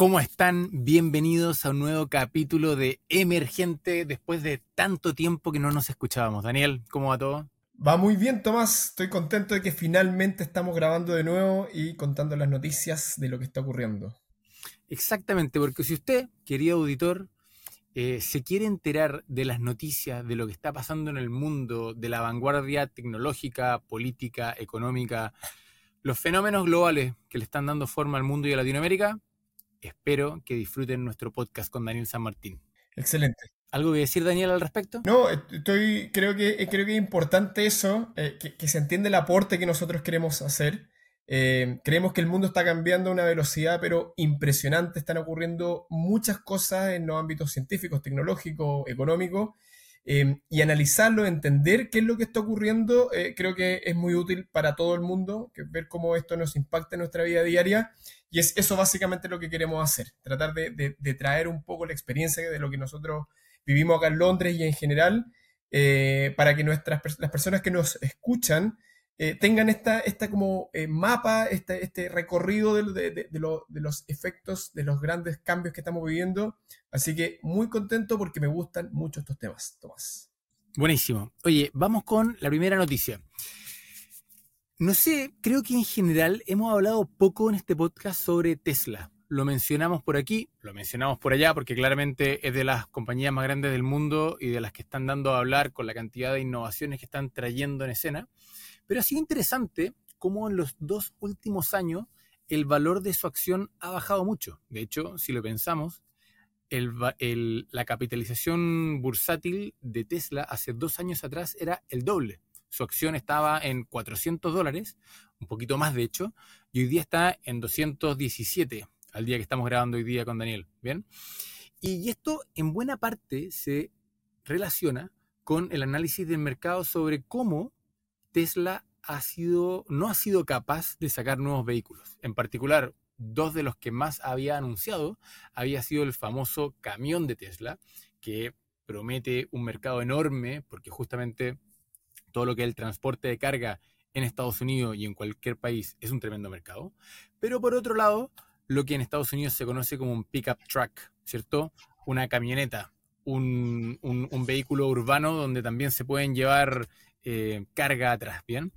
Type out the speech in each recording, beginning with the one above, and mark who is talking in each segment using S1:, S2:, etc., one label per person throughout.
S1: ¿cómo están? Bienvenidos a un nuevo capítulo de Emergente después de tanto tiempo que no nos escuchábamos. Daniel, ¿cómo va todo?
S2: Va muy bien, Tomás. Estoy contento de que finalmente estamos grabando de nuevo y contando las noticias de lo que está ocurriendo.
S1: Exactamente, porque si usted, querido auditor, eh, se quiere enterar de las noticias, de lo que está pasando en el mundo, de la vanguardia tecnológica, política, económica, los fenómenos globales que le están dando forma al mundo y a Latinoamérica, espero que disfruten nuestro podcast con Daniel San Martín.
S2: Excelente.
S1: ¿Algo que decir, Daniel, al respecto?
S2: No, estoy, creo, que, creo que es importante eso, eh, que, se entiende el aporte que nosotros queremos hacer. Eh, creemos que el mundo está cambiando a una velocidad, pero impresionante. Están ocurriendo muchas cosas en los ámbitos científicos, tecnológicos, económicos, y analizarlo, entender qué es lo que está ocurriendo, eh, creo que es muy útil para todo el mundo, que ver cómo esto nos impacta en nuestra vida diaria. Y es eso básicamente lo que queremos hacer, tratar de, traer un poco la experiencia de lo que nosotros vivimos acá en Londres y en general, eh, para que nuestras, las personas que nos escuchan eh, tengan esta, esta como eh, mapa, este, este recorrido de, de, los efectos de los grandes cambios que estamos viviendo. Así que muy contento porque me gustan mucho estos temas, Tomás.
S1: Buenísimo. Oye, vamos con la primera noticia. No sé, creo que en general hemos hablado poco en este podcast sobre Tesla. Lo mencionamos por aquí, lo mencionamos por allá, porque claramente es de las compañías más grandes del mundo y de las que están dando a hablar con la cantidad de innovaciones que están trayendo en escena. Pero ha sido interesante cómo en los dos últimos años el valor de su acción ha bajado mucho. De hecho, si lo pensamos, la capitalización bursátil de Tesla hace dos años atrás era el doble. Su acción estaba en 400 dólares, un poquito más de hecho, y hoy día está en 217, al día que estamos grabando hoy día con Daniel. ¿Bien? Y esto en buena parte se relaciona con el análisis del mercado sobre cómo Tesla ha sido, no ha sido capaz de sacar nuevos vehículos. En particular, dos de los que más había anunciado había sido el famoso camión de Tesla, que promete un mercado enorme, porque justamente todo lo que es el transporte de carga en Estados Unidos y en cualquier país es un tremendo mercado. Pero por otro lado, lo que en Estados Unidos se conoce como un pickup truck, ¿cierto? Una camioneta, un, un vehículo urbano donde también se pueden llevar eh, carga atrás, ¿bien?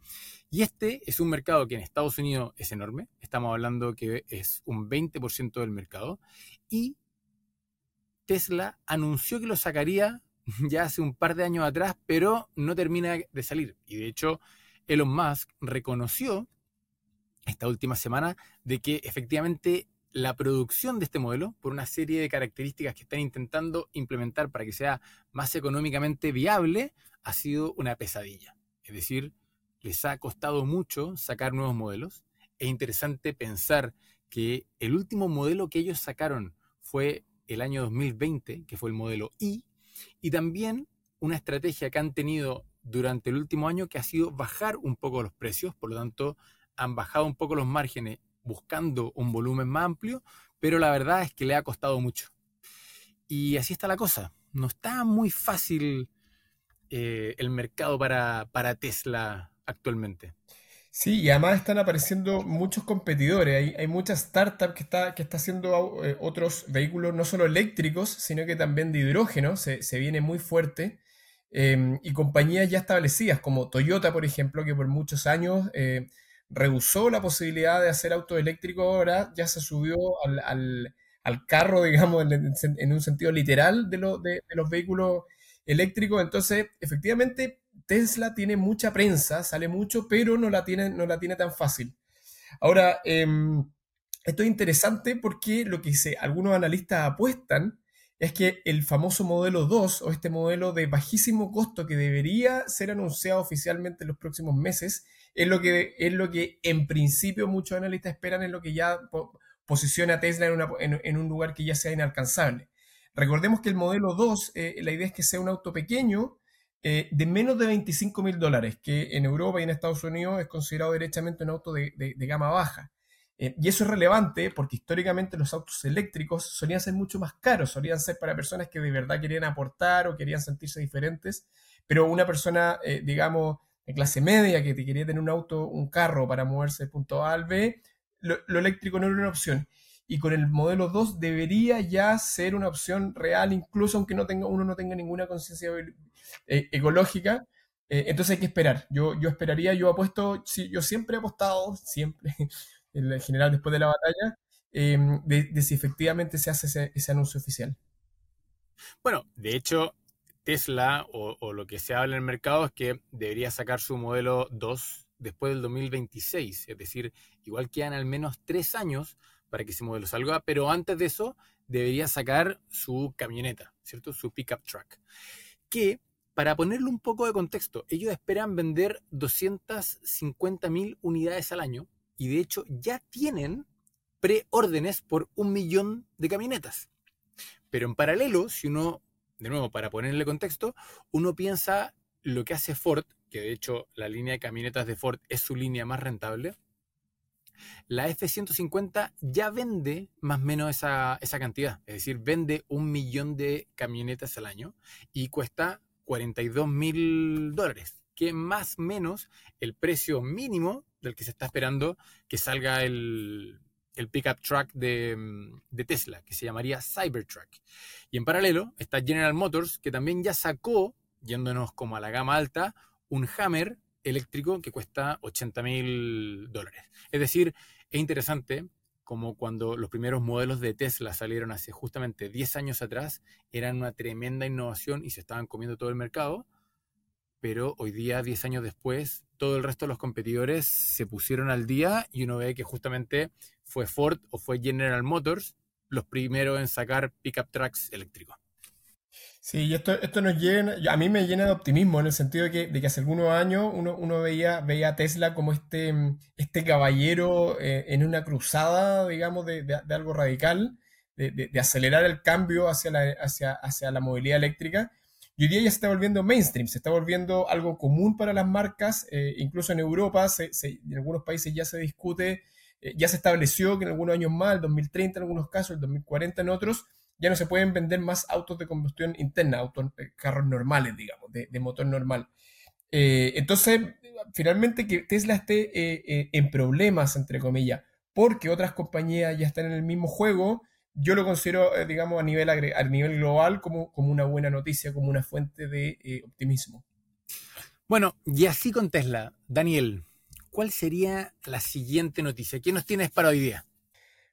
S1: Y este es un mercado que en Estados Unidos es enorme, estamos hablando que es un 20% del mercado, y Tesla anunció que lo sacaría ya hace un par de años atrás, pero no termina de salir. Y de hecho, Elon Musk reconoció esta última semana de que efectivamente la producción de este modelo, por una serie de características que están intentando implementar para que sea más económicamente viable, ha sido una pesadilla. Es decir, les ha costado mucho sacar nuevos modelos. Es interesante pensar que el último modelo que ellos sacaron fue el año 2020, que fue el modelo I, y también una estrategia que han tenido durante el último año que ha sido bajar un poco los precios, por lo tanto han bajado un poco los márgenes buscando un volumen más amplio, pero la verdad es que le ha costado mucho. Y así está la cosa. No está muy fácil eh, el mercado para, Tesla actualmente.
S2: Sí, y además están apareciendo muchos competidores. Hay, hay muchas startups que está, que está haciendo eh, otros vehículos, no solo eléctricos, sino que también de hidrógeno. Se, viene muy fuerte. Em, y compañías ya establecidas, como Toyota, por ejemplo, que por muchos años eh, rehusó la posibilidad de hacer auto eléctrico, ahora ya se subió al, carro, digamos, en, un sentido literal de, de, los vehículos eléctricos. Entonces, efectivamente, Tesla tiene mucha prensa, sale mucho, pero no la tiene, no la tiene tan fácil. Ahora, em, esto es interesante porque lo que algunos analistas apuestan es que el famoso modelo 2 o este modelo de bajísimo costo que debería ser anunciado oficialmente en los próximos meses es lo que, es lo que en principio muchos analistas esperan, es lo que ya posiciona a Tesla en, un lugar que ya sea inalcanzable. Recordemos que el modelo 2, eh, la idea es que sea un auto pequeño eh, de menos de 25 mil dólares, que en Europa y en Estados Unidos es considerado derechamente un auto de, gama baja. Eh, y eso es relevante porque históricamente los autos eléctricos solían ser mucho más caros, solían ser para personas que de verdad querían aportar o querían sentirse diferentes, pero una persona, digamos, de clase media que quería tener un auto, un carro para moverse de punto A al B, lo, eléctrico no era una opción. Y con el modelo 2 debería ya ser una opción real, incluso aunque no tenga, uno no tenga ninguna conciencia eh, ecológica. Eh, entonces hay que esperar. Yo, yo esperaría, yo apuesto, sí, yo siempre he apostado, siempre, en general después de la batalla, em, de, si efectivamente se hace ese, anuncio oficial.
S1: Bueno, de hecho, Tesla o, o, lo que se habla en el mercado es que debería sacar su modelo 2 después del 2026, es decir, igual quedan al menos tres años para que ese modelo salga, pero antes de eso debería sacar su camioneta, ¿cierto? Su pickup truck. Que, para ponerle un poco de contexto, ellos esperan vender 250.000 unidades al año y de hecho ya tienen preórdenes por un millón de camionetas. Pero en paralelo, si uno, de nuevo, para ponerle contexto, uno piensa lo que hace Ford, que de hecho la línea de camionetas de Ford es su línea más rentable, la F-150 ya vende más o menos esa, cantidad, es decir, vende un millón de camionetas al año y cuesta 42 mil dólares, que más o menos el precio mínimo del que se está esperando que salga el, el pickup truck de, de, Tesla, que se llamaría Cybertruck. Y en paralelo está General Motors, que también ya sacó, yéndonos como a la gama alta, un Hammer eléctrico que cuesta 80 mil dólares. Es decir, es interesante como cuando los primeros modelos de Tesla salieron hace justamente 10 años atrás, eran una tremenda innovación y se estaban comiendo todo el mercado, pero hoy día, 10 años después, todo el resto de los competidores se pusieron al día y uno ve que justamente fue Ford o fue General Motors los primeros en sacar pickup trucks eléctricos.
S2: Sí, y esto, esto nos llena, a mí me llena de optimismo en el sentido de que, de que hace algunos años uno, uno veía, veía a Tesla como este, este caballero eh, en una cruzada, digamos, de, de, algo radical, de, de, acelerar el cambio hacia la, hacia, hacia la movilidad eléctrica. Y hoy día ya se está volviendo mainstream, se está volviendo algo común para las marcas, eh, incluso en Europa, se, se, en algunos países ya se discute, eh, ya se estableció que en algunos años más, el 2030 en algunos casos, el 2040 en otros, ya no se pueden vender más autos de combustión interna, autos, eh, carros normales, digamos, de, motor normal. Eh, entonces, finalmente que Tesla esté eh, en problemas, entre comillas, porque otras compañías ya están en el mismo juego, yo lo considero, digamos, a nivel, a nivel global como, como una buena noticia, como una fuente de optimismo.
S1: Bueno, y así con Tesla, Daniel, ¿cuál sería la siguiente noticia? ¿Qué nos tienes para hoy día?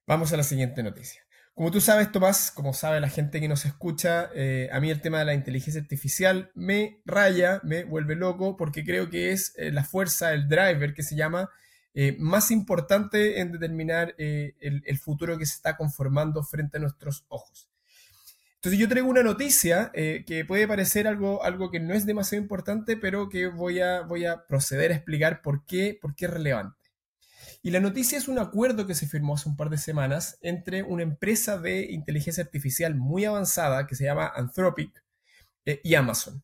S2: Vamos a la siguiente noticia. Como tú sabes, Tomás, como sabe la gente que nos escucha, eh, a mí el tema de la inteligencia artificial me raya, me vuelve loco, porque creo que es eh, la fuerza, el driver que se llama, eh, más importante en determinar el, el, futuro que se está conformando frente a nuestros ojos. Entonces yo traigo una noticia que puede parecer algo, algo que no es demasiado importante, pero que voy a, voy a proceder a explicar por qué, por qué es relevante. Y la noticia es un acuerdo que se firmó hace un par de semanas entre una empresa de inteligencia artificial muy avanzada que se llama Anthropic eh, y Amazon.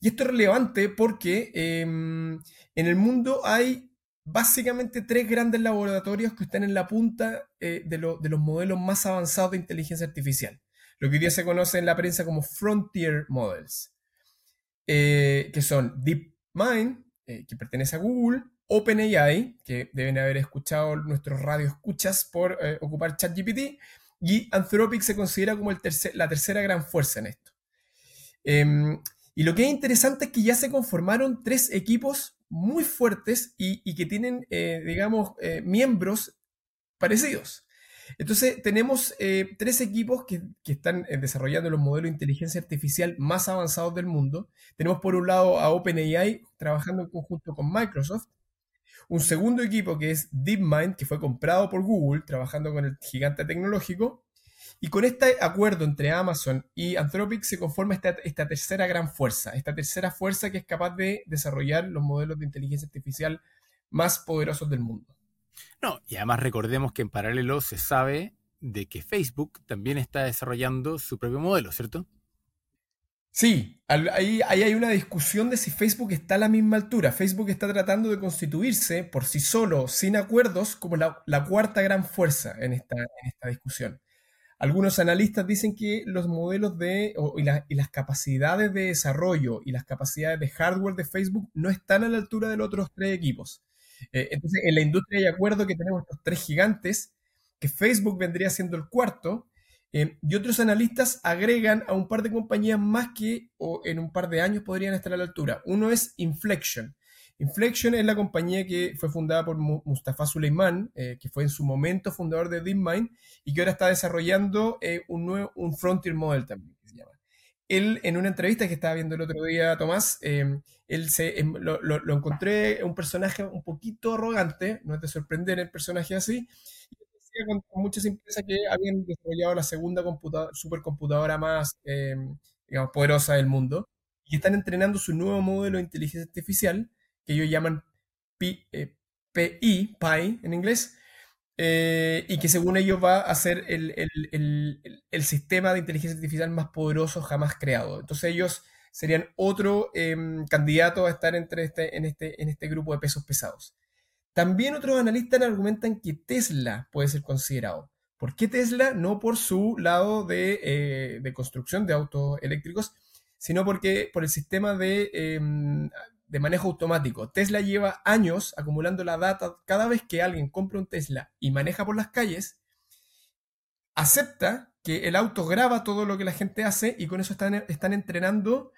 S2: Y esto es relevante porque em, en el mundo hay básicamente tres grandes laboratorios que están en la punta eh, de, los modelos más avanzados de inteligencia artificial, lo que hoy día se conoce en la prensa como Frontier Models, eh, que son DeepMind, que pertenece a Google, OpenAI, que deben haber escuchado nuestros radioescuchas por eh, ocupar ChatGPT, y Anthropic se considera como la tercera gran fuerza en esto. Em, y lo que es interesante es que ya se conformaron tres equipos muy fuertes y, que tienen, eh, digamos, eh, miembros parecidos. Entonces, tenemos tres equipos que, están desarrollando los modelos de inteligencia artificial más avanzados del mundo. Tenemos por un lado a OpenAI trabajando en conjunto con Microsoft un segundo equipo que es DeepMind, que fue comprado por Google, trabajando con el gigante tecnológico. Y con este acuerdo entre Amazon y Anthropic se conforma esta, esta tercera gran fuerza, esta tercera fuerza que es capaz de desarrollar los modelos de inteligencia artificial más poderosos del mundo.
S1: No, y además recordemos que en paralelo se sabe de que Facebook también está desarrollando su propio modelo, ¿cierto?
S2: Sí, ahí, hay una discusión de si Facebook está a la misma altura. Facebook está tratando de constituirse por sí solo, sin acuerdos, como la, cuarta gran fuerza en esta, discusión. Algunos analistas dicen que los modelos de, y, las capacidades de desarrollo y las capacidades de hardware de Facebook no están a la altura de los otros tres equipos. Eh, entonces, en la industria hay acuerdo que tenemos estos tres gigantes que Facebook vendría siendo el cuarto, eh, y otros analistas agregan a un par de compañías más que o en un par de años podrían estar a la altura. Uno es Inflection. Inflection es la compañía que fue fundada por Mustafa Suleiman, eh, que fue en su momento fundador de DeepMind y que ahora está desarrollando eh, un, nuevo, un Frontier Model también. Él, en una entrevista que estaba viendo el otro día, Tomás, él se, em, lo, lo, encontré un personaje un poquito arrogante, no es de sorprender el personaje así, con, muchas empresas que habían desarrollado la segunda supercomputadora más em, digamos, poderosa del mundo y están entrenando su nuevo modelo de inteligencia artificial que ellos llaman PI, eh, PI, en inglés, eh, y que según ellos va a ser el, el, el, sistema de inteligencia artificial más poderoso jamás creado. Entonces ellos serían otro em, candidato a estar entre este, en, este, en este grupo de pesos pesados. También otros analistas argumentan que Tesla puede ser considerado. ¿Por qué Tesla? No por su lado de, eh, construcción de autos eléctricos, sino porque por el sistema de, em, de, manejo automático. Tesla lleva años acumulando la data. Cada vez que alguien compra un Tesla y maneja por las calles, acepta que el auto graba todo lo que la gente hace y con eso están, están entrenando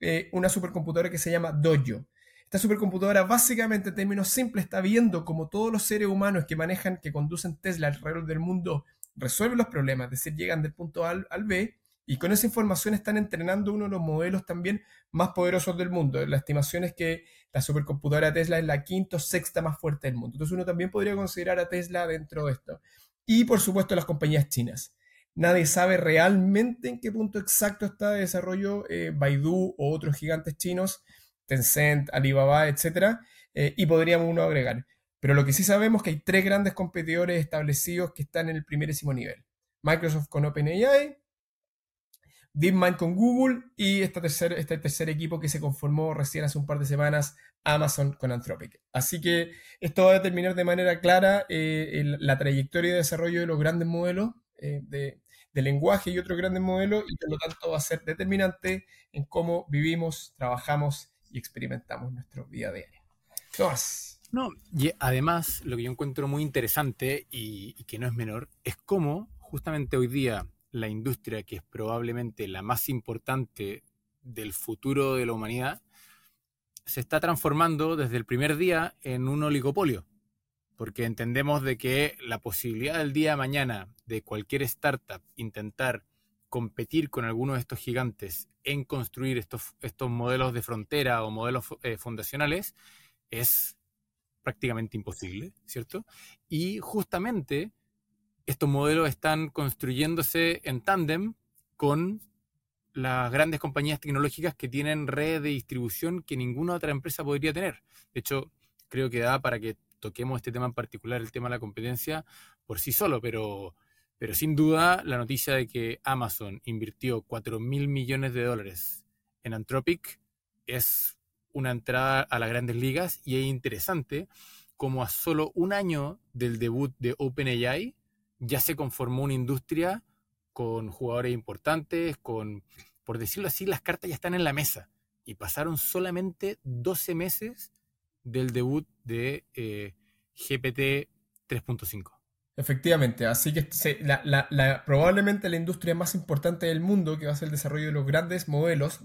S2: eh, una supercomputadora que se llama Dojo. Esta supercomputadora básicamente en términos simples está viendo cómo todos los seres humanos que manejan, que conducen Tesla alrededor del mundo resuelven los problemas, es decir, llegan del punto A al, B y con esa información están entrenando uno de los modelos también más poderosos del mundo. La estimación es que la supercomputadora Tesla es la quinta o sexta más fuerte del mundo. Entonces uno también podría considerar a Tesla dentro de esto. Y por supuesto las compañías chinas. Nadie sabe realmente en qué punto exacto está de desarrollo eh, Baidu o otros gigantes chinos Tencent, Alibaba, etc. Eh, y podríamos uno agregar. Pero lo que sí sabemos es que hay tres grandes competidores establecidos que están en el primerísimo nivel. Microsoft con OpenAI, DeepMind con Google y este tercer, este tercer equipo que se conformó recién hace un par de semanas, Amazon con Anthropic. Así que esto va a determinar de manera clara eh, la trayectoria de desarrollo de los grandes modelos eh, de, de, lenguaje y otros grandes modelos y por lo tanto va a ser determinante en cómo vivimos, trabajamos y experimentamos nuestro día a día.
S1: No, y además lo que yo encuentro muy interesante y, que no es menor es cómo justamente hoy día la industria, que es probablemente la más importante del futuro de la humanidad, se está transformando desde el primer día en un oligopolio. Porque entendemos de que la posibilidad del día de mañana de cualquier startup intentar competir con algunos de estos gigantes en construir estos, modelos de frontera o modelos eh, fundacionales es prácticamente imposible, ¿cierto? Y justamente estos modelos están construyéndose en tándem con las grandes compañías tecnológicas que tienen redes de distribución que ninguna otra empresa podría tener. De hecho, creo que da para que toquemos este tema en particular, el tema de la competencia, por sí solo, pero pero sin duda, la noticia de que Amazon invirtió 4 mil millones de dólares en Anthropic es una entrada a las grandes ligas y es interesante como a solo un año del debut de OpenAI ya se conformó una industria con jugadores importantes, con, por decirlo así, las cartas ya están en la mesa. Y pasaron solamente 12 meses del debut de eh, GPT 3.5.
S2: Efectivamente, así que probablemente la industria más importante del mundo, que va a ser el desarrollo de los grandes modelos,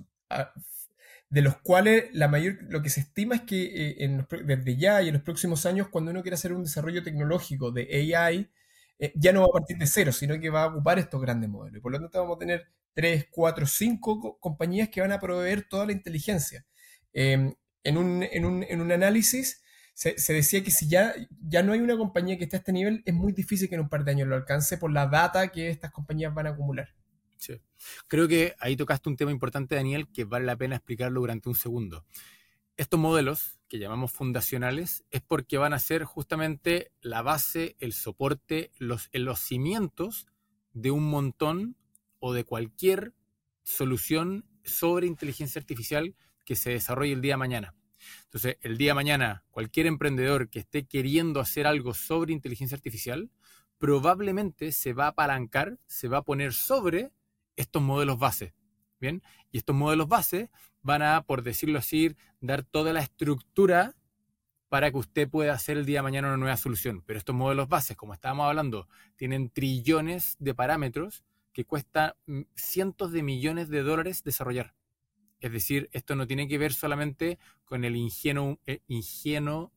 S2: de los cuales la mayor, lo que se estima es que eh, desde ya y en los próximos años, cuando uno quiera hacer un desarrollo tecnológico de AI, eh, ya no va a partir de cero, sino que va a ocupar estos grandes modelos. Y por lo tanto vamos a tener tres, cuatro, cinco compañías que van a proveer toda la inteligencia. Em, en, un, en, un, en un análisis se, decía que si ya, ya no hay una compañía que esté a este nivel, es muy difícil que en un par de años lo alcance por la data que estas compañías van a acumular.
S1: Sí. Creo que ahí tocaste un tema importante, Daniel, que vale la pena explicarlo durante un segundo. Estos modelos que llamamos fundacionales es porque van a ser justamente la base, el soporte, los, los cimientos de un montón o de cualquier solución sobre inteligencia artificial que se desarrolle el día de mañana. Entonces, el día de mañana, cualquier emprendedor que esté queriendo hacer algo sobre inteligencia artificial, probablemente se va a apalancar, se va a poner sobre estos modelos base. Bien, y estos modelos base van a, por decirlo así, dar toda la estructura para que usted pueda hacer el día de mañana una nueva solución. Pero estos modelos bases, como estábamos hablando, tienen trillones de parámetros que cuesta mm, cientos de millones de dólares desarrollar. Es decir, esto no tiene que ver solamente con el eh, ingenuo,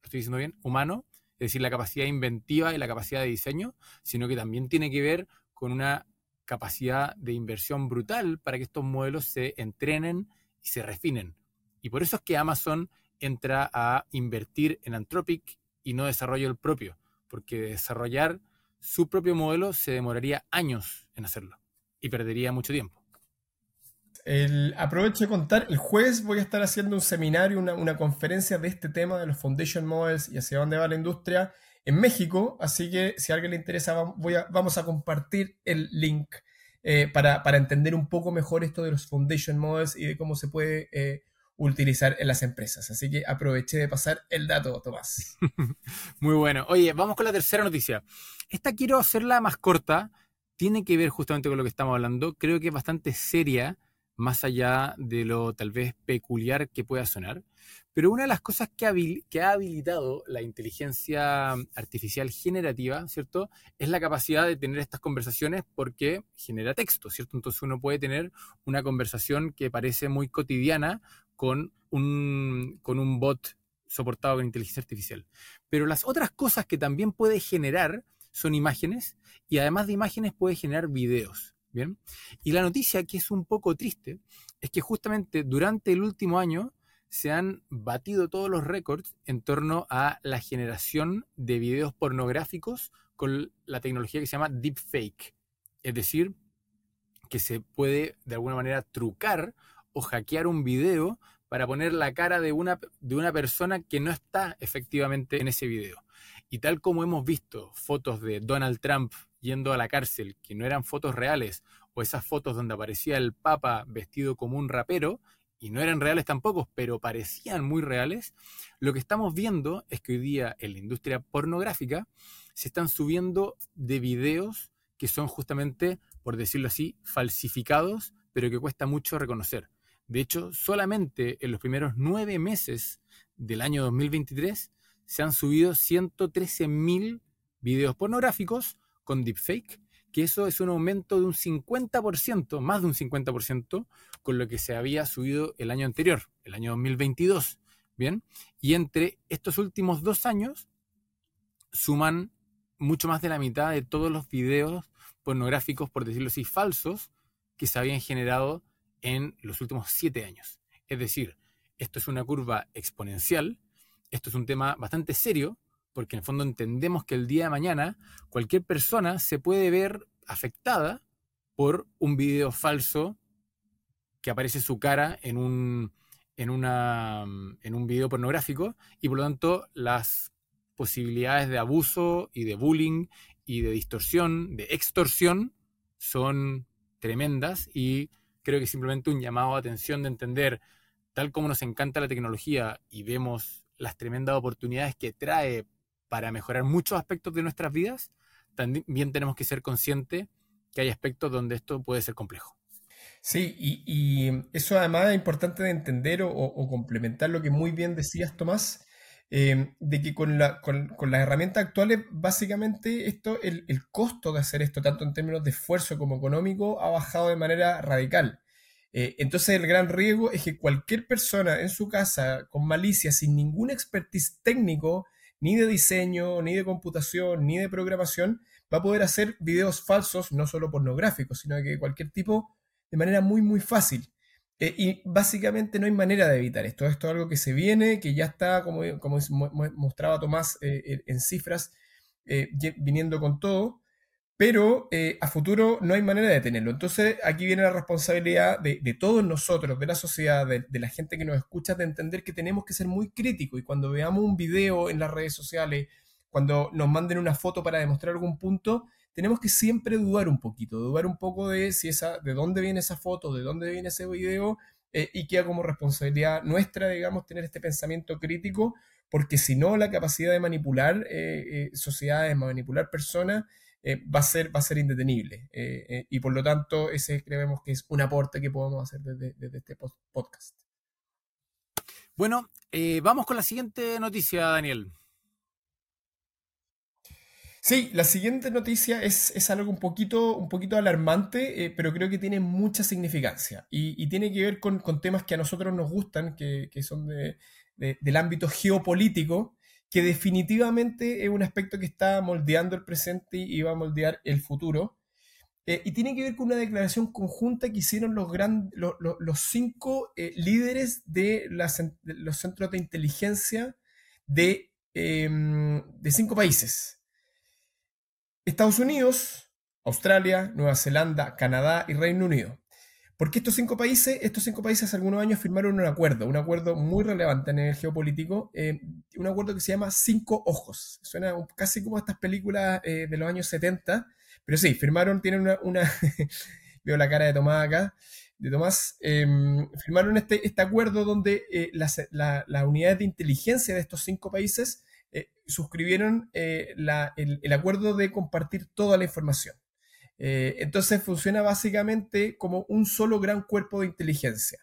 S1: ¿lo estoy diciendo bien? Humano, es decir, la capacidad inventiva y la capacidad de diseño, sino que también tiene que ver con una capacidad de inversión brutal para que estos modelos se entrenen y se refinen. Y por eso es que Amazon entra a invertir en Anthropic y no desarrolla el propio, porque desarrollar su propio modelo se demoraría años en hacerlo y perdería mucho tiempo.
S2: El, aprovecho de contar, el jueves voy a estar haciendo un seminario, una, conferencia de este tema de los Foundation Models y hacia dónde va la industria en México, así que si a alguien le interesa voy vamos a compartir el link eh, para, entender un poco mejor esto de los Foundation Models y de cómo se puede eh, utilizar en las empresas. Así que aproveché de pasar el dato, Tomás.
S1: Muy bueno. Oye, vamos con la tercera noticia. Esta quiero hacerla más corta, tiene que ver justamente con lo que estamos hablando, creo que es bastante seria más allá de lo tal vez peculiar que pueda sonar. Pero una de las cosas que ha, habilitado la inteligencia artificial generativa, ¿cierto? Es la capacidad de tener estas conversaciones porque genera texto, ¿cierto? Entonces uno puede tener una conversación que parece muy cotidiana con un, con un bot soportado con inteligencia artificial. Pero las otras cosas que también puede generar son imágenes y además de imágenes puede generar videos. Bien. Y la noticia que es un poco triste es que justamente durante el último año se han batido todos los récords en torno a la generación de videos pornográficos con la tecnología que se llama deepfake. Es decir, que se puede de alguna manera trucar o hackear un video para poner la cara de una, de una persona que no está efectivamente en ese video. Y tal como hemos visto fotos de Donald Trump yendo a la cárcel, que no eran fotos reales, o esas fotos donde aparecía el Papa vestido como un rapero, y no eran reales tampoco, pero parecían muy reales, lo que estamos viendo es que hoy día en la industria pornográfica se están subiendo de videos que son justamente, por decirlo así, falsificados, pero que cuesta mucho reconocer. De hecho, solamente en los primeros nueve meses del año 2023 se han subido 113.000 videos pornográficos con deepfake, que eso es un aumento de un 50%, más de un 50%, con lo que se había subido el año anterior, el año 2022. Bien, y entre estos últimos dos años suman mucho más de la mitad de todos los videos pornográficos, por decirlo así, falsos, que se habían generado en los últimos siete años. Es decir, esto es una curva exponencial, esto es un tema bastante serio, porque en el fondo entendemos que el día de mañana cualquier persona se puede ver afectada por un video falso que aparece su cara en un, en, una, en un video pornográfico y por lo tanto las posibilidades de abuso y de bullying y de distorsión, de extorsión, son tremendas y creo que simplemente un llamado a atención de entender, tal como nos encanta la tecnología y vemos las tremendas oportunidades que trae para mejorar muchos aspectos de nuestras vidas, también tenemos que ser conscientes que hay aspectos donde esto puede ser complejo.
S2: Sí, y, eso además es importante de entender o, complementar lo que muy bien decías, Tomás, eh, de que con, la, las herramientas actuales, básicamente esto, el, costo de hacer esto, tanto en términos de esfuerzo como económico, ha bajado de manera radical. Eh, entonces el gran riesgo es que cualquier persona en su casa con malicia, sin ningún expertise técnico, ni de diseño, ni de computación, ni de programación, va a poder hacer videos falsos, no solo pornográficos, sino de cualquier tipo, de manera muy, muy fácil. Eh, y básicamente no hay manera de evitar esto. Esto es algo que se viene, que ya está, como, como mostraba Tomás eh, en cifras, eh, viniendo con todo pero eh, a futuro no hay manera de detenerlo. Entonces aquí viene la responsabilidad de, todos nosotros, de la sociedad, de, la gente que nos escucha, de entender que tenemos que ser muy críticos y cuando veamos un video en las redes sociales, cuando nos manden una foto para demostrar algún punto, tenemos que siempre dudar un poquito, dudar un poco de si esa, de dónde viene esa foto, de dónde viene ese video, eh, y queda como responsabilidad nuestra, digamos, tener este pensamiento crítico, porque si no, la capacidad de manipular eh, sociedades, manipular personas, eh, va, a ser, va a ser indetenible. Eh, eh, y por lo tanto, ese creemos que es un aporte que podemos hacer desde, este podcast.
S1: Bueno, vamos con la siguiente noticia, Daniel.
S2: Sí, la siguiente noticia es, algo un poquito, un poquito alarmante, eh, pero creo que tiene mucha significancia y, tiene que ver con, temas que a nosotros nos gustan, que, son del ámbito geopolítico, que definitivamente es un aspecto que está moldeando el presente y va a moldear el futuro. Eh, y tiene que ver con una declaración conjunta que hicieron los, cinco eh, líderes de, los centros de inteligencia em, de cinco países. Estados Unidos, Australia, Nueva Zelanda, Canadá y Reino Unido. Porque estos cinco países, estos cinco países hace algunos años firmaron un acuerdo, un acuerdo muy relevante en el geopolítico, eh, un acuerdo que se llama Cinco Ojos. Suena casi como estas películas eh, de los años 70, pero sí, firmaron, tienen una, veo la cara de Tomás acá, de Tomás, em, firmaron este, este, acuerdo donde eh, las, las unidades de inteligencia de estos cinco países suscribieron eh, el, acuerdo de compartir toda la información. Eh, entonces funciona básicamente como un solo gran cuerpo de inteligencia.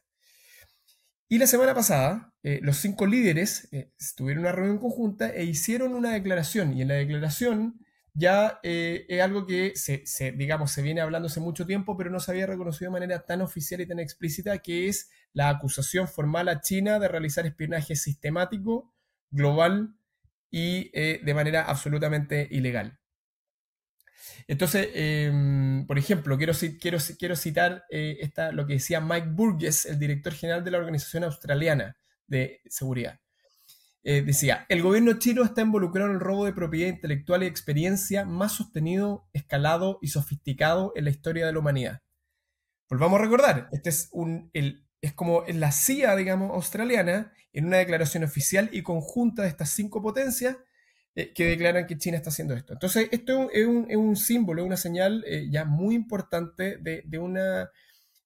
S2: Y la semana pasada, los cinco líderes tuvieron una reunión conjunta e hicieron una declaración. Y en la declaración ya es algo que se, digamos, se viene hablando hace mucho tiempo, pero no se había reconocido de manera tan oficial y tan explícita, que es la acusación formal a China de realizar espionaje sistemático, global y eh, de manera absolutamente ilegal. Entonces, em, por ejemplo, quiero, citar eh, esta, lo que decía Mike Burgess, el director general de la Organización Australiana de Seguridad. Eh, decía, el gobierno chino está involucrado en el robo de propiedad intelectual y experiencia más sostenido, escalado y sofisticado en la historia de la humanidad. Volvamos a recordar, este es un, el es como la CIA, digamos, australiana, en una declaración oficial y conjunta de estas cinco potencias eh, que declaran que China está haciendo esto. Entonces, esto es un, es un símbolo, una señal eh, ya muy importante de, una,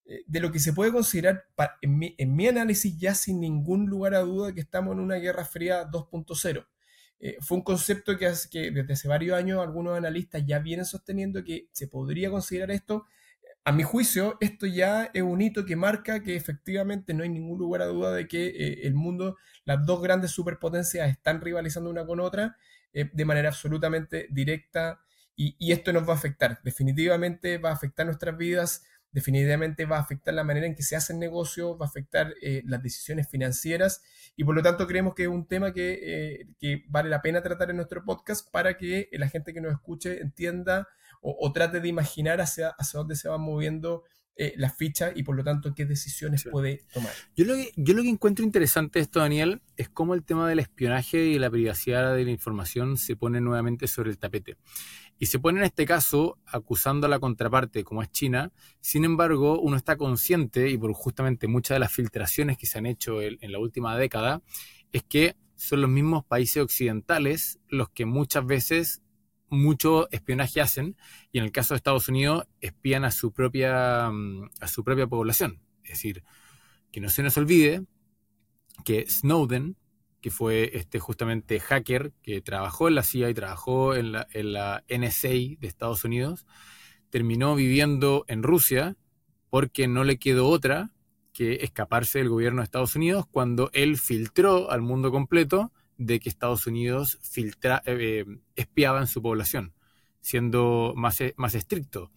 S2: eh, de lo que se puede considerar, en, mi, análisis, ya sin ningún lugar a duda, que estamos en una guerra fría 2.0. fue un concepto que, desde hace varios años algunos analistas ya vienen sosteniendo que se podría considerar esto a mi juicio, esto ya es un hito que marca que efectivamente no hay ningún lugar a duda de que eh, el mundo, las dos grandes superpotencias están rivalizando una con otra eh, de manera absolutamente directa y, esto nos va a afectar. Definitivamente va a afectar nuestras vidas, definitivamente va a afectar la manera en que se hacen negocios, va a afectar eh, las decisiones financieras y por lo tanto creemos que es un tema que, que vale la pena tratar en nuestro podcast para que la gente que nos escuche entienda o, trate de imaginar hacia, hacia dónde se va moviendo eh, la ficha y por lo tanto qué decisiones puede tomar.
S1: Yo lo, que, yo lo que encuentro interesante de esto, Daniel, es cómo el tema del espionaje y la privacidad de la información se pone nuevamente sobre el tapete. Y se pone en este caso acusando a la contraparte, como es China. Sin embargo, uno está consciente, y por justamente muchas de las filtraciones que se han hecho en, en la última década, es que son los mismos países occidentales los que muchas veces mucho espionaje hacen y en el caso de Estados Unidos espían a su propia, mm, a su propia población. Es decir, que no se nos olvide que Snowden, que fue este justamente hacker que trabajó en la CIA y trabajó en la, en la NSA de Estados Unidos, terminó viviendo en Rusia porque no le quedó otra que escaparse del gobierno de Estados Unidos cuando él filtró al mundo completo de que Estados Unidos filtra, eh, espiaba en su población, siendo más, eh, más estricto.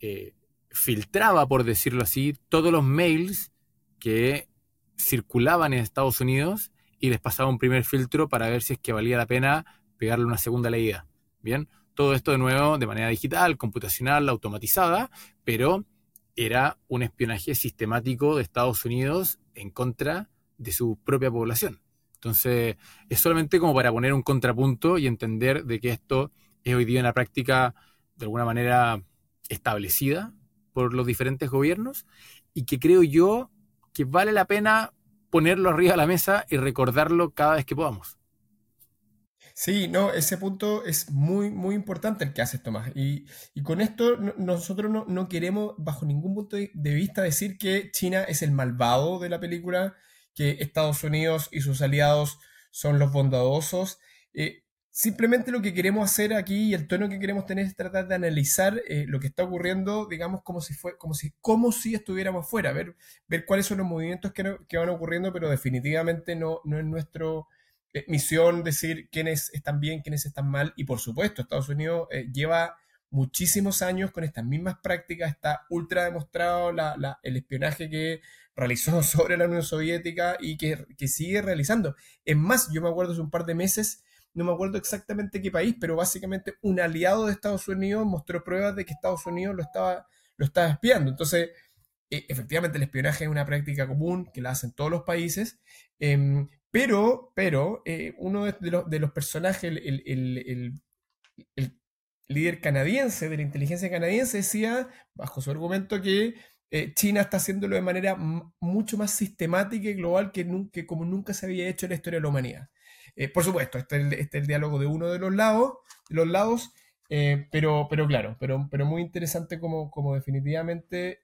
S1: Eh, filtraba, por decirlo así, todos los mails que circulaban en Estados Unidos y les pasaba un primer filtro para ver si es que valía la pena pegarle una segunda leída. Bien, todo esto de nuevo de manera digital, computacional, automatizada, pero era un espionaje sistemático de Estados Unidos en contra de su propia población. Entonces, es solamente como para poner un contrapunto y entender de que esto es hoy día una práctica de alguna manera establecida por los diferentes gobiernos y que creo yo que vale la pena ponerlo arriba de la mesa y recordarlo cada vez que podamos.
S2: Sí, no, ese punto es muy, muy importante el que haces, Tomás. Y, con esto nosotros no, no, queremos, bajo ningún punto de vista, decir que China es el malvado de la película que Estados Unidos y sus aliados son los bondadosos. Eh, Simplemente lo que queremos hacer aquí y el tono que queremos tener es tratar de analizar eh, lo que está ocurriendo, digamos, como si, fue, como si, como si estuviéramos fuera, ver, ver cuáles son los movimientos que, que van ocurriendo, pero definitivamente no, no es nuestra eh, misión decir quiénes están bien, quiénes están mal. Y por supuesto, Estados Unidos eh, lleva muchísimos años con estas mismas prácticas, está ultra demostrado el espionaje que realizó sobre la Unión Soviética y que, que sigue realizando. Es más, yo me acuerdo hace un par de meses no me acuerdo exactamente qué país, pero básicamente un aliado de Estados Unidos mostró pruebas de que Estados Unidos lo estaba, lo estaba espiando. Entonces, eh, efectivamente el espionaje es una práctica común que la hacen todos los países, em, pero, pero eh, uno de los, de los personajes, el, el, líder canadiense de la inteligencia canadiense decía, bajo su argumento, que eh, China está haciéndolo de manera mucho más sistemática y global que, que como nunca se había hecho en la historia de la humanidad. Eh, por supuesto, este es, el, este diálogo de uno de los lados, los lados eh, pero, claro, pero, muy interesante como, definitivamente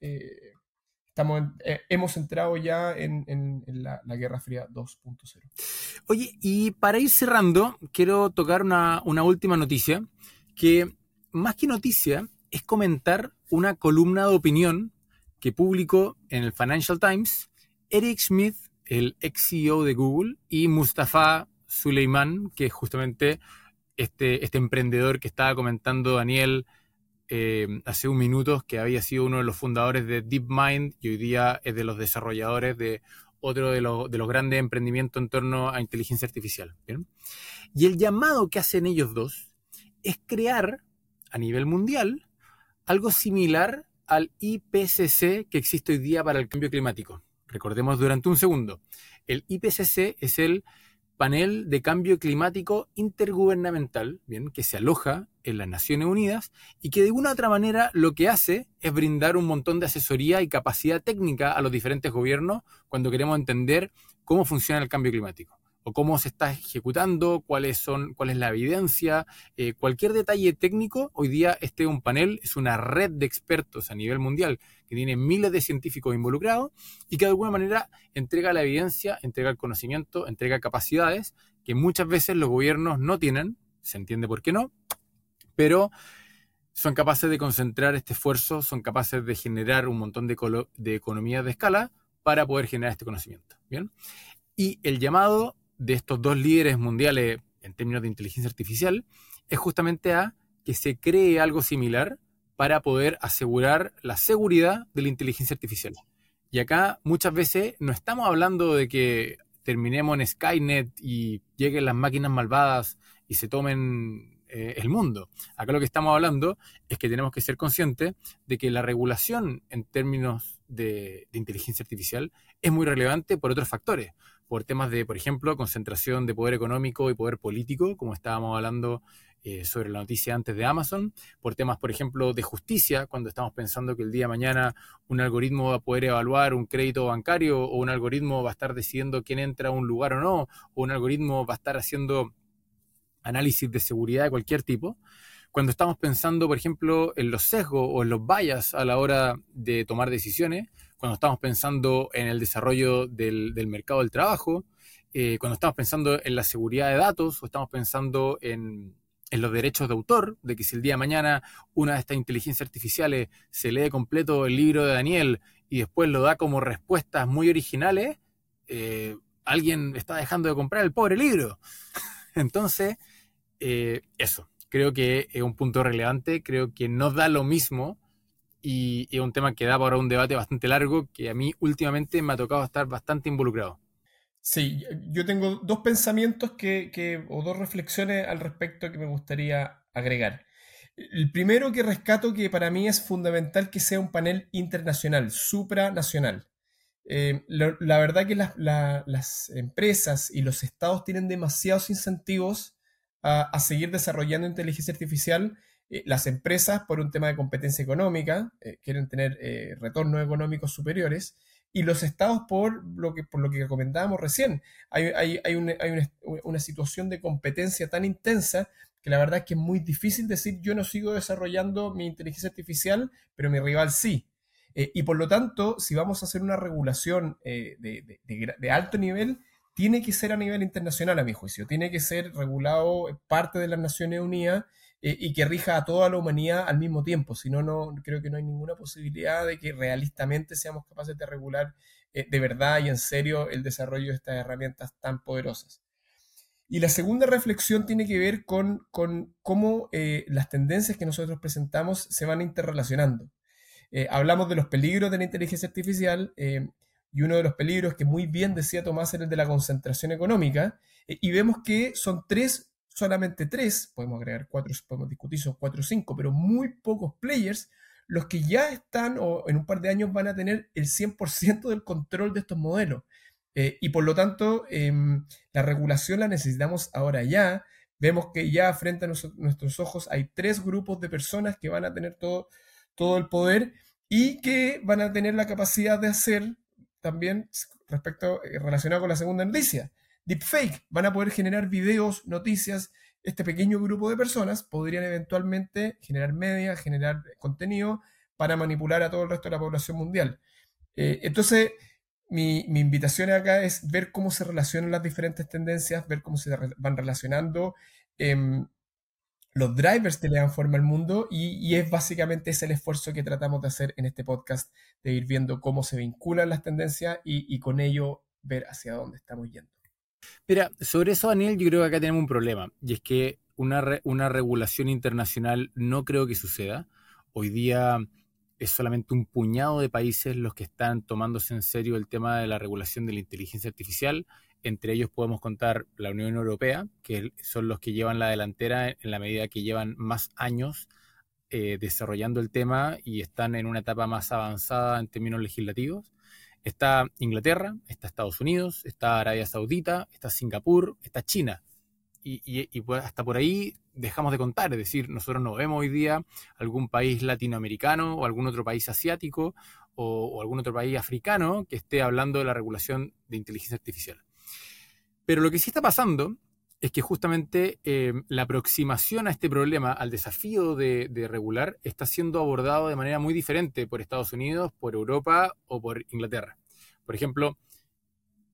S2: estamos hemos entrado ya en, la, Guerra Fría 2.0.
S1: Oye, y para ir cerrando, quiero tocar una última noticia, que más que noticia es comentar una columna de opinión que publicó en el Financial Times Eric Smith, el ex CEO de Google, y Mustafa Suleiman, que es justamente este, este emprendedor que estaba comentando Daniel eh, hace un minuto, que había sido uno de los fundadores de DeepMind y hoy día es de los desarrolladores de otro de, los, grandes emprendimientos en torno a inteligencia artificial. Y el llamado que hacen ellos dos es crear a nivel mundial algo similar al IPCC que existe hoy día para el cambio climático. Recordemos durante un segundo, el IPCC es el panel de cambio climático intergubernamental, bien, que se aloja en las Naciones Unidas y que de una u otra manera lo que hace es brindar un montón de asesoría y capacidad técnica a los diferentes gobiernos cuando queremos entender cómo funciona el cambio climático o cómo se está ejecutando, cuáles son, cuál es la evidencia, eh, cualquier detalle técnico. Hoy día este es un panel, es una red de expertos a nivel mundial que tiene miles de científicos involucrados y que de alguna manera entrega la evidencia, entrega el conocimiento, entrega capacidades que muchas veces los gobiernos no tienen, se entiende por qué no, pero son capaces de concentrar este esfuerzo, son capaces de generar un montón de, de economías de escala para poder generar este conocimiento. ¿bien? Y el llamado de estos dos líderes mundiales en términos de inteligencia artificial es justamente a que se cree algo similar para poder asegurar la seguridad de la inteligencia artificial. Y acá muchas veces no estamos hablando de que terminemos en Skynet y lleguen las máquinas malvadas y se tomen eh, el mundo. Acá lo que estamos hablando es que tenemos que ser conscientes de que la regulación en términos de, de inteligencia artificial es muy relevante por otros factores por temas de, por ejemplo, concentración de poder económico y poder político, como estábamos hablando eh, sobre la noticia antes de Amazon, por temas, por ejemplo, de justicia, cuando estamos pensando que el día de mañana un algoritmo va a poder evaluar un crédito bancario o un algoritmo va a estar decidiendo quién entra a un lugar o no, o un algoritmo va a estar haciendo análisis de seguridad de cualquier tipo. Cuando estamos pensando, por ejemplo, en los sesgos o en los bias a la hora de tomar decisiones, cuando estamos pensando en el desarrollo del, mercado del trabajo, eh, cuando estamos pensando en la seguridad de datos o estamos pensando en, los derechos de autor, de que si el día de mañana una de estas inteligencias artificiales se lee completo el libro de Daniel y después lo da como respuestas muy originales, eh, alguien está dejando de comprar el pobre libro. Entonces, eh, eso, creo que es un punto relevante, creo que no da lo mismo y es un tema que da para un debate bastante largo que a mí últimamente me ha tocado estar bastante involucrado.
S2: Sí, yo tengo dos pensamientos que, o dos reflexiones al respecto que me gustaría agregar. El primero que rescato que para mí es fundamental que sea un panel internacional, supranacional. Eh, la, verdad que las empresas y los estados tienen demasiados incentivos a, a seguir desarrollando inteligencia artificial eh, las empresas, por un tema de competencia económica, eh, quieren tener eh, retornos económicos superiores, y los estados por lo que, por lo que comentábamos recién. Hay, una, situación de competencia tan intensa que la verdad es que es muy difícil decir yo no sigo desarrollando mi inteligencia artificial, pero mi rival sí. y por lo tanto, si vamos a hacer una regulación de, alto nivel, tiene que ser a nivel internacional, a mi juicio, tiene que ser regulado parte de las Naciones Unidas eh, y que rija a toda la humanidad al mismo tiempo. Si no, no creo que no hay ninguna posibilidad de que realistamente seamos capaces de regular eh, de verdad y en serio el desarrollo de estas herramientas tan poderosas. Y la segunda reflexión tiene que ver con, cómo eh, las tendencias que nosotros presentamos se van interrelacionando. hablamos de los peligros de la inteligencia artificial y uno de los peligros que muy bien decía Tomás era el de la concentración económica, eh, y vemos que son tres, solamente tres, podemos agregar cuatro, podemos discutir son cuatro o cinco, pero muy pocos players los que ya están o en un par de años van a tener el 100% del control de estos modelos. Eh, y por lo tanto, em, la regulación la necesitamos ahora ya. Vemos que ya frente a nuestros ojos hay tres grupos de personas que van a tener todo, todo el poder y que van a tener la capacidad de hacer también respecto eh, relacionado con la segunda noticia. Deepfake, van a poder generar videos, noticias. Este pequeño grupo de personas podrían eventualmente generar media, generar contenido para manipular a todo el resto de la población mundial. Eh, entonces, mi, invitación acá es ver cómo se relacionan las diferentes tendencias, ver cómo se van relacionando. Em, los drivers que le dan forma al mundo y, es básicamente ese el esfuerzo que tratamos de hacer en este podcast, de ir viendo cómo se vinculan las tendencias y, con ello ver hacia dónde estamos yendo.
S1: Mira, sobre eso, Daniel, yo creo que acá tenemos un problema, y es que una, una regulación internacional no creo que suceda. Hoy día es solamente un puñado de países los que están tomándose en serio el tema de la regulación de la inteligencia artificial. Entre ellos podemos contar la Unión Europea, que son los que llevan la delantera en la medida que llevan más años eh, desarrollando el tema y están en una etapa más avanzada en términos legislativos. Está Inglaterra, está Estados Unidos, está Arabia Saudita, está Singapur, está China. Y, pues hasta por ahí dejamos de contar, es decir, nosotros no vemos hoy día algún país latinoamericano o algún otro país asiático o algún otro país africano que esté hablando de la regulación de inteligencia artificial. Pero lo que sí está pasando es que justamente eh, la aproximación a este problema, al desafío de, regular, está siendo abordado de manera muy diferente por Estados Unidos, por Europa o por Inglaterra. Por ejemplo,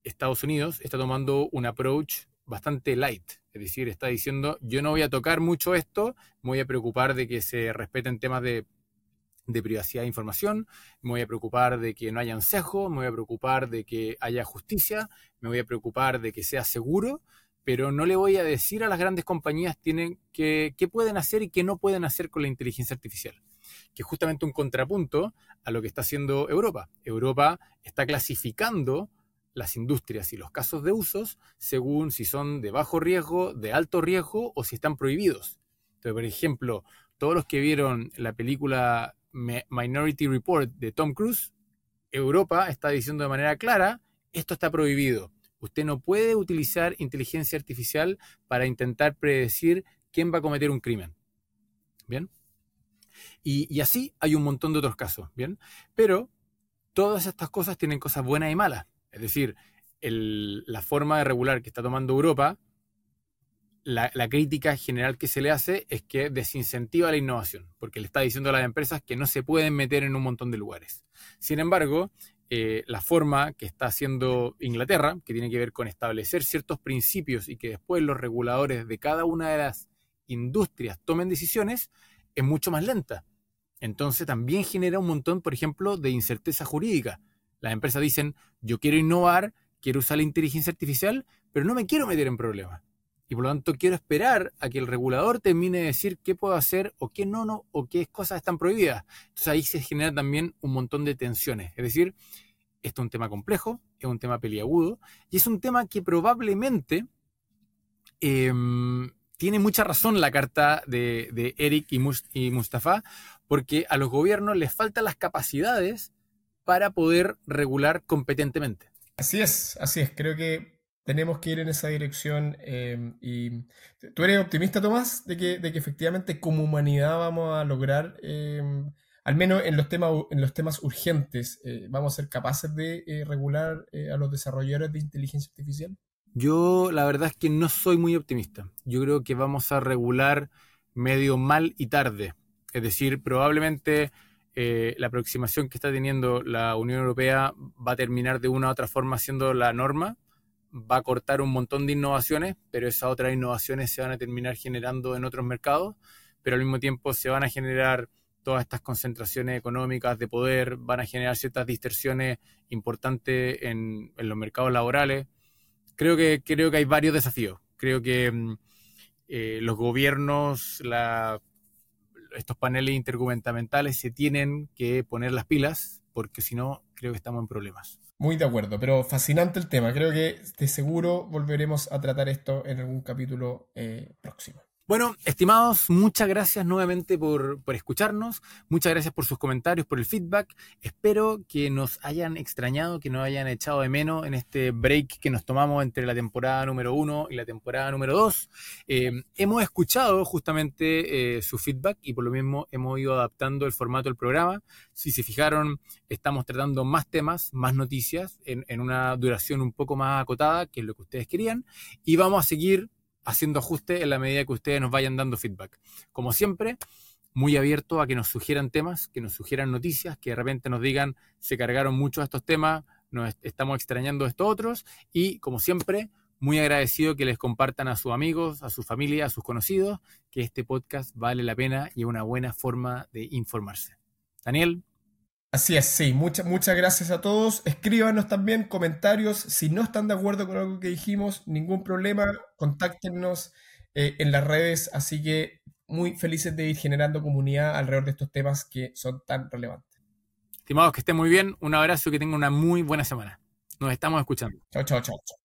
S1: Estados Unidos está tomando un approach bastante light, es decir, está diciendo yo no voy a tocar mucho esto, me voy a preocupar de que se respeten temas de de privacidad de información, me voy a preocupar de que no haya sesgo, me voy a preocupar de que haya justicia, me voy a preocupar de que sea seguro, pero no le voy a decir a las grandes compañías tienen que, qué pueden hacer y qué no pueden hacer con la inteligencia artificial, que es justamente un contrapunto a lo que está haciendo Europa. Europa está clasificando las industrias y los casos de usos según si son de bajo riesgo, de alto riesgo o si están prohibidos. Entonces, por ejemplo, todos los que vieron la película Minority Report de Tom Cruise, Europa está diciendo de manera clara, esto está prohibido. Usted no puede utilizar inteligencia artificial para intentar predecir quién va a cometer un crimen. ¿Bien? Y, así hay un montón de otros casos. ¿Bien? Pero todas estas cosas tienen cosas buenas y malas. Es decir, la forma de regular que está tomando Europa la, crítica general que se le hace es que desincentiva la innovación, porque le está diciendo a las empresas que no se pueden meter en un montón de lugares. Sin embargo, eh, la forma que está haciendo Inglaterra, que tiene que ver con establecer ciertos principios y que después los reguladores de cada una de las industrias tomen decisiones, es mucho más lenta. Entonces también genera un montón, por ejemplo, de incerteza jurídica. Las empresas dicen, yo quiero innovar, quiero usar la inteligencia artificial, pero no me quiero meter en problemas y por lo tanto quiero esperar a que el regulador termine de decir qué puedo hacer o qué no, no, o qué cosas están prohibidas. Entonces ahí se genera también un montón de tensiones. Es decir, esto es un tema complejo, es un tema peliagudo y es un tema que probablemente em, tiene mucha razón la carta de, Eric y, y Mustafa, porque a los gobiernos les faltan las capacidades para poder regular competentemente.
S2: Así es, así es. Creo que tenemos que ir en esa dirección. Em, y ¿Tú eres optimista, Tomás, de que, de que efectivamente como humanidad vamos a lograr, em, al menos en los temas, en los temas urgentes, eh, vamos a ser capaces de eh, regular eh, a los desarrolladores de inteligencia artificial?
S1: Yo la verdad es que no soy muy optimista. Yo creo que vamos a regular medio mal y tarde. Es decir, probablemente la aproximación que está teniendo la Unión Europea va a terminar de una u otra forma siendo la norma, va a cortar un montón de innovaciones, pero esas otras innovaciones se van a terminar generando en otros mercados, pero al mismo tiempo se van a generar todas estas concentraciones económicas de poder, van a generar ciertas distorsiones importantes en, los mercados laborales. Creo que, creo que hay varios desafíos. Creo que mm, eh, los gobiernos, estos paneles intergubernamentales se tienen que poner las pilas, porque si no, creo que estamos en problemas.
S2: Muy de acuerdo, pero fascinante el tema. Creo que de seguro volveremos a tratar esto en algún capítulo eh, próximo.
S1: Bueno, estimados, muchas gracias nuevamente por, escucharnos, muchas gracias por sus comentarios, por el feedback. Espero que nos hayan extrañado, que nos hayan echado de menos en este break que nos tomamos entre la temporada número uno y la temporada número dos. Eh, hemos escuchado justamente eh, su feedback y por lo mismo hemos ido adaptando el formato del programa. Si se fijaron, estamos tratando más temas, más noticias en, una duración un poco más acotada, que lo que ustedes querían, y vamos a seguir haciendo ajustes en la medida que ustedes nos vayan dando feedback. Como siempre, muy abierto a que nos sugieran temas, que nos sugieran noticias, que de repente nos digan se cargaron mucho estos temas, nos estamos extrañando estos otros y como siempre, muy agradecido que les compartan a sus amigos, a su familia, a sus conocidos, que este podcast vale la pena y es una buena forma de informarse. Daniel.
S2: Así es, sí. Muchas, muchas gracias a todos. Escríbanos también comentarios. Si no están de acuerdo con algo que dijimos, ningún problema. Contáctenos eh, en las redes. Así que muy felices de ir generando comunidad alrededor de estos temas que son tan relevantes.
S1: Estimados, que estén muy bien. Un abrazo y que tengan una muy buena semana. Nos estamos escuchando.
S2: Chao, chao, chao.